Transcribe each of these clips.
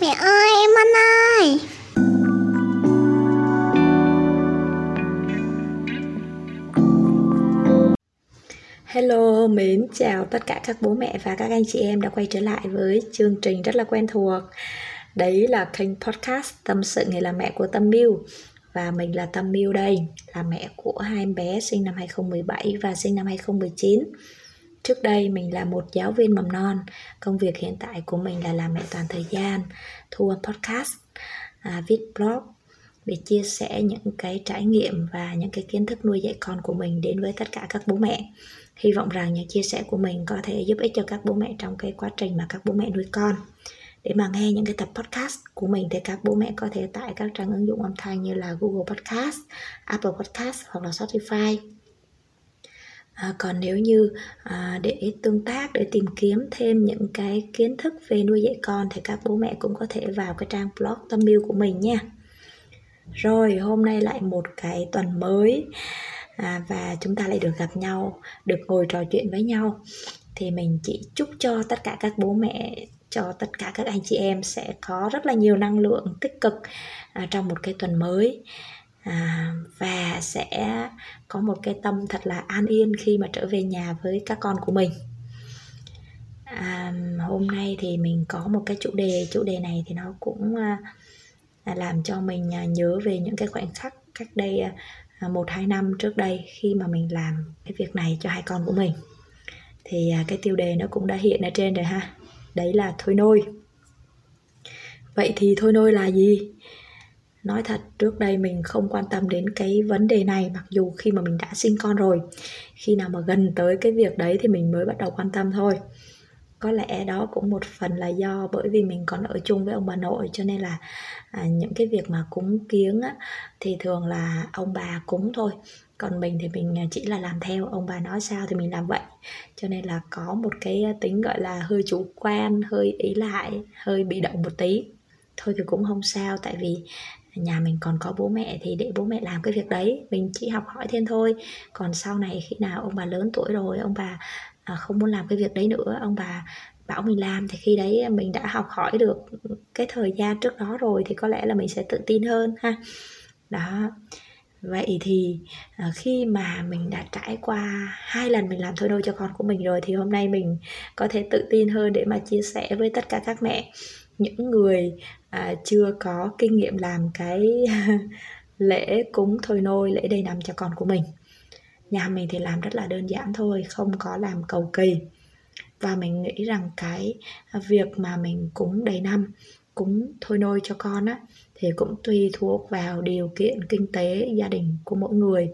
Mẹ ơi em ăn ơi. Hello, mến. Chào tất cả các bố mẹ và các anh chị em đã quay trở lại với chương trình rất là quen thuộc. Đấy là kênh podcast Tâm sự người làm mẹ của Tâm Miu. Và mình là Tâm Miu đây, là mẹ của hai em bé sinh năm 2017 và sinh năm 2019 Trước đây mình là một giáo viên mầm non Công việc hiện tại của mình là làm mẹ toàn thời gian Thu âm podcast, à, viết blog để chia sẻ những cái trải nghiệm và những cái kiến thức nuôi dạy con của mình đến với tất cả các bố mẹ hy vọng rằng những chia sẻ của mình có thể giúp ích cho các bố mẹ trong cái quá trình mà các bố mẹ nuôi con để mà nghe những cái tập podcast của mình thì các bố mẹ có thể tải các trang ứng dụng âm thanh như là Google Podcast, Apple Podcast hoặc là Spotify. À, còn nếu như à, để tương tác để tìm kiếm thêm những cái kiến thức về nuôi dạy con thì các bố mẹ cũng có thể vào cái trang blog tâm yêu của mình nha. Rồi hôm nay lại một cái tuần mới à, và chúng ta lại được gặp nhau được ngồi trò chuyện với nhau thì mình chỉ chúc cho tất cả các bố mẹ cho tất cả các anh chị em sẽ có rất là nhiều năng lượng tích cực à, trong một cái tuần mới à, và sẽ có một cái tâm thật là an yên khi mà trở về nhà với các con của mình. À, hôm nay thì mình có một cái chủ đề chủ đề này thì nó cũng à, à làm cho mình à, nhớ về những cái khoảnh khắc cách đây à, à, một hai năm trước đây khi mà mình làm cái việc này cho hai con của mình. Thì à, cái tiêu đề nó cũng đã hiện ở trên rồi ha. Đấy là thôi nôi vậy thì thôi nôi là gì? Nói thật trước đây mình không quan tâm đến cái vấn đề này mặc dù khi mà mình đã sinh con rồi. Khi nào mà gần tới cái việc đấy thì mình mới bắt đầu quan tâm thôi. Có lẽ đó cũng một phần là do bởi vì mình còn ở chung với ông bà nội cho nên là à, những cái việc mà cúng kiếng á, thì thường là ông bà cúng thôi. Còn mình thì mình à, chỉ là làm theo ông bà nói sao thì mình làm vậy. Cho nên là có một cái tính gọi là hơi chủ quan hơi ý lại hơi bị động một tí. Thôi thì cũng không sao tại vì nhà mình còn có bố mẹ thì để bố mẹ làm cái việc đấy, mình chỉ học hỏi thêm thôi. Còn sau này khi nào ông bà lớn tuổi rồi, ông bà à, không muốn làm cái việc đấy nữa, ông bà bảo mình làm thì khi đấy mình đã học hỏi được cái thời gian trước đó rồi thì có lẽ là mình sẽ tự tin hơn ha. Đó. Vậy thì à, khi mà mình đã trải qua hai lần mình làm thôi đôi cho con của mình rồi thì hôm nay mình có thể tự tin hơn để mà chia sẻ với tất cả các mẹ, những người à, chưa có kinh nghiệm làm cái lễ cúng thôi nôi lễ đầy năm cho con của mình. Nhà mình thì làm rất là đơn giản thôi không có làm cầu kỳ. Và mình nghĩ rằng cái việc mà mình cúng đầy năm cúng thôi nôi cho con á thì cũng tùy thuộc vào điều kiện kinh tế gia đình của mỗi người.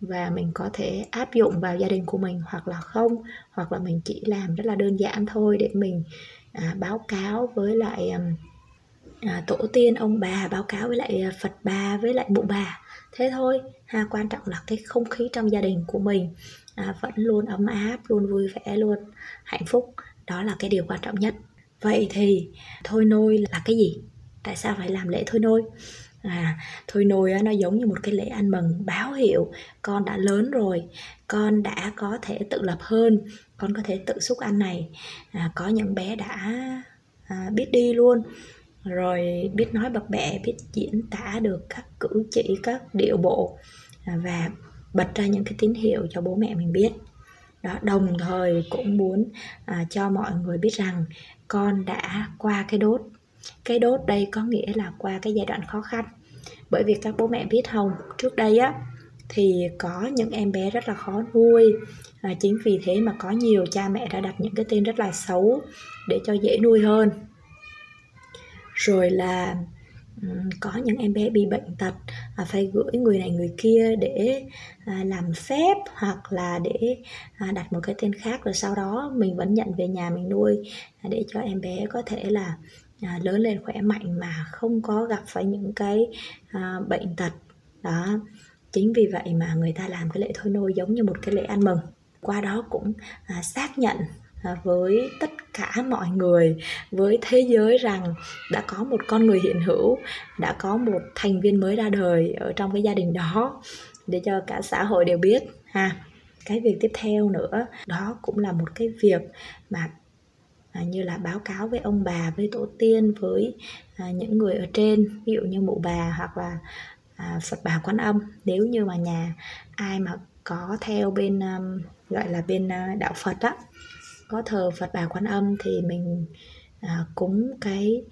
Và mình có thể áp dụng vào gia đình của mình hoặc là không hoặc là mình chỉ làm rất là đơn giản thôi để mình à, báo cáo với lại à, tổ tiên ông bà báo cáo với lại à, phật bà với lại bụ bà. Thế thôi ha quan trọng là cái không khí trong gia đình của mình à, vẫn luôn ấm áp luôn vui vẻ luôn hạnh phúc. Đó là cái điều quan trọng nhất. Vậy thì thôi nôi là cái gì? Tại sao phải làm lễ thôi nôi? À thôi nôi nó giống như một cái lễ ăn mừng báo hiệu con đã lớn rồi con đã có thể tự lập hơn con có thể tự xúc ăn này. À, có những bé đã à, biết đi luôn rồi biết nói bập bẹ biết diễn tả được các cử chỉ các điệu bộ à, và bật ra những cái tín hiệu cho bố mẹ mình biết. Đó đồng thời cũng muốn à, cho mọi người biết rằng con đã qua cái đốt. Cái đốt đây có nghĩa là qua cái giai đoạn khó khăn. Bởi vì các bố mẹ biết không trước đây á thì có những em bé rất là khó nuôi. À, chính vì thế mà có nhiều cha mẹ đã đặt những cái tên rất là xấu để cho dễ nuôi hơn rồi là có những em bé bị bệnh tật à, phải gửi người này người kia để à, làm phép hoặc là để à, đặt một cái tên khác rồi sau đó mình vẫn nhận về nhà mình nuôi à, để cho em bé có thể là à, lớn lên khỏe mạnh mà không có gặp phải những cái à, bệnh tật. Đó chính vì vậy mà người ta làm cái lễ thôi nôi giống như một cái lễ ăn mừng. Qua đó cũng xác nhận À, với tất cả mọi người với thế giới rằng đã có một con người hiện hữu đã có một thành viên mới ra đời ở trong cái gia đình đó để cho cả xã hội đều biết ha. Cái việc tiếp theo nữa đó cũng là một cái việc mà à, như là báo cáo với ông bà với tổ tiên với à, những người ở trên ví dụ như mụ bà hoặc là à, phật bà quan âm. Nếu như mà nhà ai mà có theo bên um, gọi là bên uh, đạo phật á có thờ phật bà quan âm thì mình à, cúng cái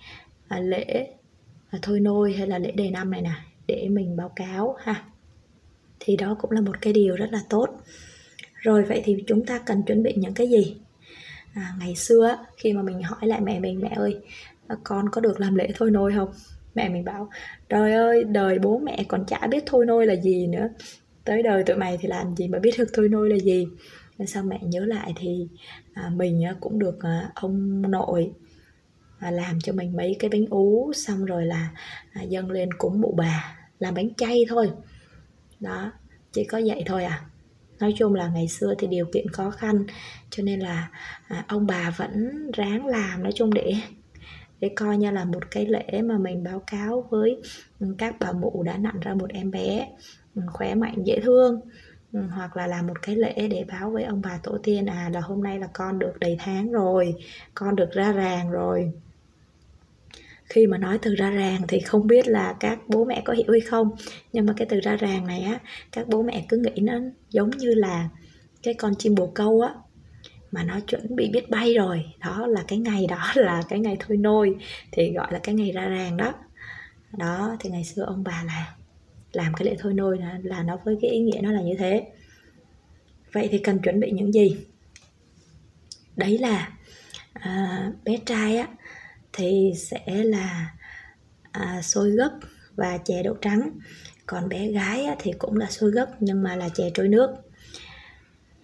à, lễ à, thôi nôi hay là lễ đề năm này nè để mình báo cáo ha. Thì đó cũng là một cái điều rất là tốt. Rồi vậy thì chúng ta cần chuẩn bị những cái gì? À, ngày xưa khi mà mình hỏi lại mẹ mình mẹ ơi à, con có được làm lễ thôi nôi không? Mẹ mình bảo trời ơi đời bố mẹ còn chả biết thôi nôi là gì nữa. Tới đời tụi mày thì làm gì mà biết được thôi nôi là gì? Sau mẹ nhớ lại thì à, mình à, cũng được à, ông nội à, làm cho mình mấy cái bánh ú xong rồi là à, dâng lên cúng mụ bà làm bánh chay thôi. Đó chỉ có vậy thôi à. Nói chung là ngày xưa thì điều kiện khó khăn cho nên là à, ông bà vẫn ráng làm nói chung để để coi như là một cái lễ mà mình báo cáo với các bà mụ đã nặn ra một em bé ừ, khỏe mạnh dễ thương. Ừ, hoặc là làm một cái lễ để báo với ông bà tổ tiên à là hôm nay là con được đầy tháng rồi, con được ra ràng rồi. Khi mà nói từ ra ràng thì không biết là các bố mẹ có hiểu hay không, nhưng mà cái từ ra ràng này á, các bố mẹ cứ nghĩ nó giống như là cái con chim bồ câu á, mà nó chuẩn bị biết bay rồi. Đó là cái ngày đó, là cái ngày thôi nôi, thì gọi là cái ngày ra ràng đó. Đó, thì ngày xưa ông bà là làm cái lễ thôi nôi là, là nó với cái ý nghĩa nó là như thế. Vậy thì cần chuẩn bị những gì? Đấy là à, bé trai á thì sẽ là à, xôi gấc và chè đậu trắng. Còn bé gái á, thì cũng là xôi gấc nhưng mà là chè trôi nước.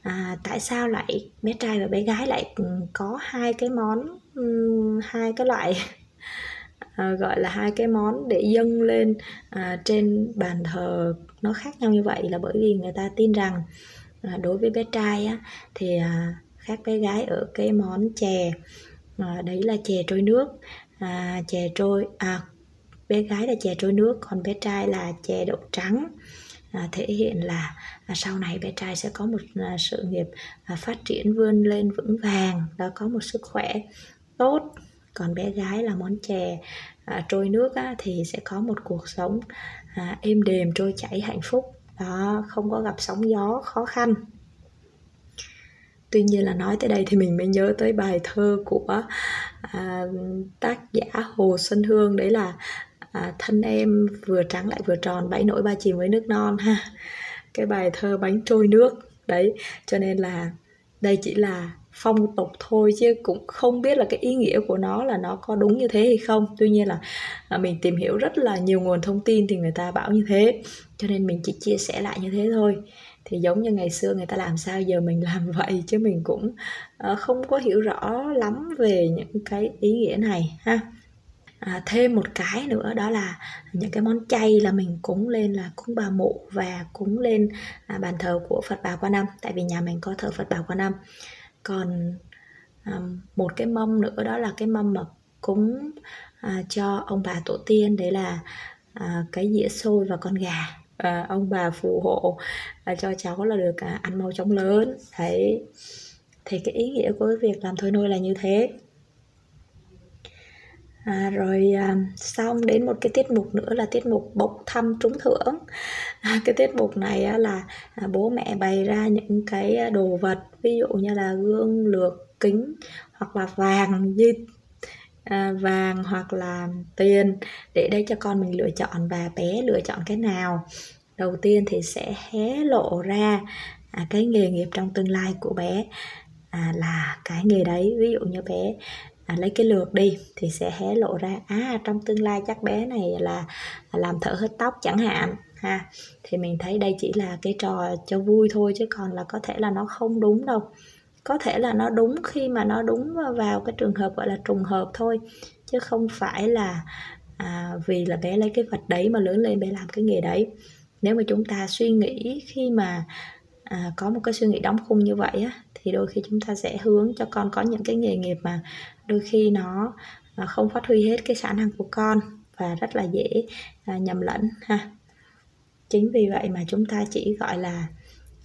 À, tại sao lại bé trai và bé gái lại ừ, có hai cái món ừ, hai cái loại à, gọi là hai cái món để dâng lên à, trên bàn thờ nó khác nhau như vậy là bởi vì người ta tin rằng à, đối với bé trai á, thì à, khác bé gái ở cái món chè à, đấy là chè trôi nước à, chè trôi à bé gái là chè trôi nước còn bé trai là chè đậu trắng à, thể hiện là à, sau này bé trai sẽ có một à, sự nghiệp à, phát triển vươn lên vững vàng đó có một sức khỏe tốt còn bé gái là món chè à, trôi nước á, thì sẽ có một cuộc sống à, êm đềm trôi chảy hạnh phúc. Đó không có gặp sóng gió khó khăn. Tuy nhiên là nói tới đây thì mình mới nhớ tới bài thơ của à, tác giả hồ xuân hương. Đấy là à, thân em vừa trắng lại vừa tròn bảy nổi ba chìm với nước non ha. Cái bài thơ bánh trôi nước đấy cho nên là đây chỉ là phong tục thôi chứ cũng không biết là cái ý nghĩa của nó là nó có đúng như thế hay không. Tuy nhiên là à, mình tìm hiểu rất là nhiều nguồn thông tin thì người ta bảo như thế cho nên mình chỉ chia sẻ lại như thế thôi. Thì giống như ngày xưa người ta làm sao giờ mình làm vậy chứ mình cũng ờ, không có hiểu rõ lắm về những cái ý nghĩa này ha. À, thêm một cái nữa đó là những cái món chay là mình cúng lên là cúng bà mụ và cúng lên à, bàn thờ của phật bà quan âm. Tại vì nhà mình có thờ phật bà quan âm còn um, một cái mâm nữa đó là cái mâm mà cúng uh, cho ông bà tổ tiên đấy là uh, cái dĩa xôi và con gà. Uh, ông bà phù hộ uh, cho cháu là được uh, ăn mau chóng lớn. Đấy. Thì cái ý nghĩa của cái việc làm thôi nôi là như thế. À, rồi à, xong đến một cái tiết mục nữa là tiết mục bốc thăm trúng thưởng. À, cái tiết mục này á, là à, bố mẹ bày ra những cái đồ vật ví dụ như là gương lược kính hoặc là vàng như à, vàng hoặc là tiền để đây cho con mình lựa chọn và bé lựa chọn cái nào. Đầu tiên thì sẽ hé lộ ra à, cái nghề nghiệp trong tương lai của bé à, là cái nghề đấy. Ví dụ như bé à, lấy cái lược đi thì sẽ hé lộ ra à trong tương lai chắc bé này là, à, làm thợ hết tóc chẳng hạn ha. Thì mình thấy đây chỉ là cái trò cho vui thôi chứ còn là có thể là nó không đúng đâu. Có thể là nó đúng khi mà nó đúng vào cái trường hợp gọi là trùng hợp thôi chứ không phải là à, vì là bé lấy cái vật đấy mà lớn lên bé làm cái nghề đấy. Nếu mà chúng ta suy nghĩ khi mà à, có một cái suy nghĩ đóng khung như vậy á thì đôi khi chúng ta sẽ hướng cho con có những cái nghề nghiệp mà đôi khi nó à, không phát huy hết cái khả năng của con và rất là dễ à, nhầm lẫn ha. Chính vì vậy mà chúng ta chỉ gọi là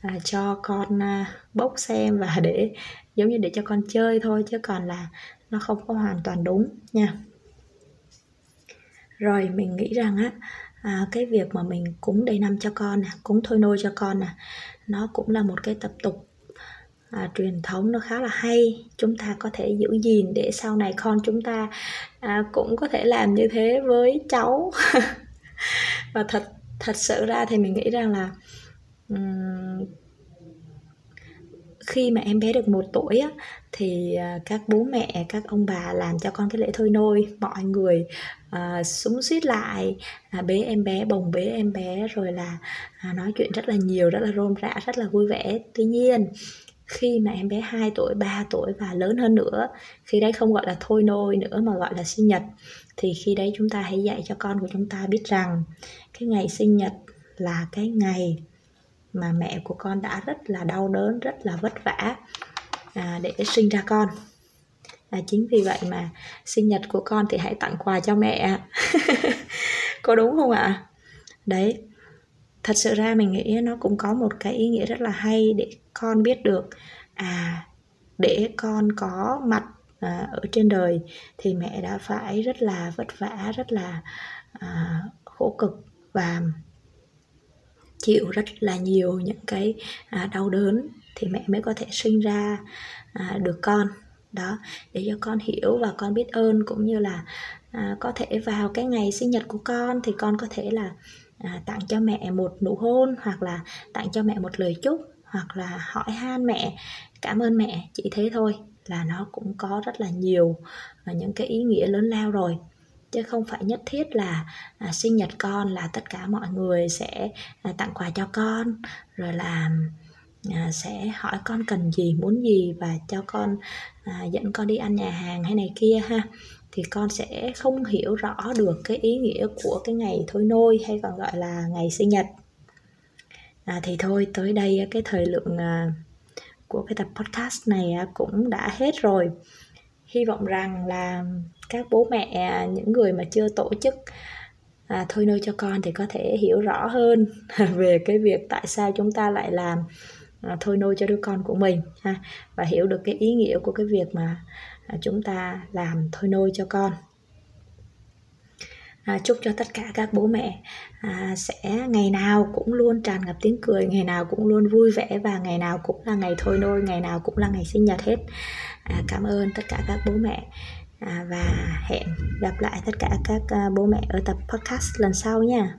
à, cho con à, bốc xem và để giống như để cho con chơi thôi chứ còn là nó không có hoàn toàn đúng nha. Rồi mình nghĩ rằng á à, cái việc mà mình cúng đầy năm cho con nè cúng thôi nôi cho con nè nó cũng là một cái tập tục à, truyền thống nó khá là hay. Chúng ta có thể giữ gìn để sau này con chúng ta à, cũng có thể làm như thế với cháu. Và thật thật sự ra thì mình nghĩ rằng là um, khi mà em bé được một tuổi á, thì à, các bố mẹ các ông bà làm cho con cái lễ thôi nôi. Mọi người à, súng xít lại à, bế em bé bồng bế em bé rồi là à, nói chuyện rất là nhiều rất là rôm rã rất là vui vẻ. Tuy nhiên khi mà em bé 2 tuổi, 3 tuổi và lớn hơn nữa khi đấy không gọi là thôi nôi nữa mà gọi là sinh nhật thì khi đấy chúng ta hãy dạy cho con của chúng ta biết rằng cái ngày sinh nhật là cái ngày mà mẹ của con đã rất là đau đớn rất là vất vả à, để sinh ra con. À, chính vì vậy mà sinh nhật của con thì hãy tặng quà cho mẹ. Có đúng không ạ? Đấy thật sự ra mình nghĩ nó cũng có một cái ý nghĩa rất là hay để con biết được à để con có mặt à, ở trên đời thì mẹ đã phải rất là vất vả rất là à, khổ cực và chịu rất là nhiều những cái à, đau đớn thì mẹ mới có thể sinh ra à, được con. Đó để cho con hiểu và con biết ơn cũng như là à, có thể vào cái ngày sinh nhật của con thì con có thể là à, tặng cho mẹ một nụ hôn hoặc là tặng cho mẹ một lời chúc hoặc là hỏi han mẹ cảm ơn mẹ chỉ thế thôi. Là nó cũng có rất là nhiều à, những cái ý nghĩa lớn lao rồi. Chứ không phải nhất thiết là à, sinh nhật con là tất cả mọi người sẽ à, tặng quà cho con rồi là à, sẽ hỏi con cần gì muốn gì và cho con à, dẫn con đi ăn nhà hàng hay này kia ha thì con sẽ không hiểu rõ được cái ý nghĩa của cái ngày thôi nôi hay còn gọi là ngày sinh nhật. À, thì thôi tới đây à, cái thời lượng à, của cái tập podcast này à, cũng đã hết rồi. Hy vọng rằng là các bố mẹ những người mà chưa tổ chức à, thôi nôi cho con thì có thể hiểu rõ hơn về cái việc tại sao chúng ta lại làm à, thôi nôi cho đứa con của mình ha và hiểu được cái ý nghĩa của cái việc mà À, chúng ta làm thôi nôi cho con. À, chúc cho tất cả các bố mẹ à, sẽ ngày nào cũng luôn tràn ngập tiếng cười ngày nào cũng luôn vui vẻ và ngày nào cũng là ngày thôi nôi ngày nào cũng là ngày sinh nhật hết. À, cảm ơn tất cả các bố mẹ. À, và hẹn gặp lại tất cả các à, bố mẹ ở tập podcast lần sau nha.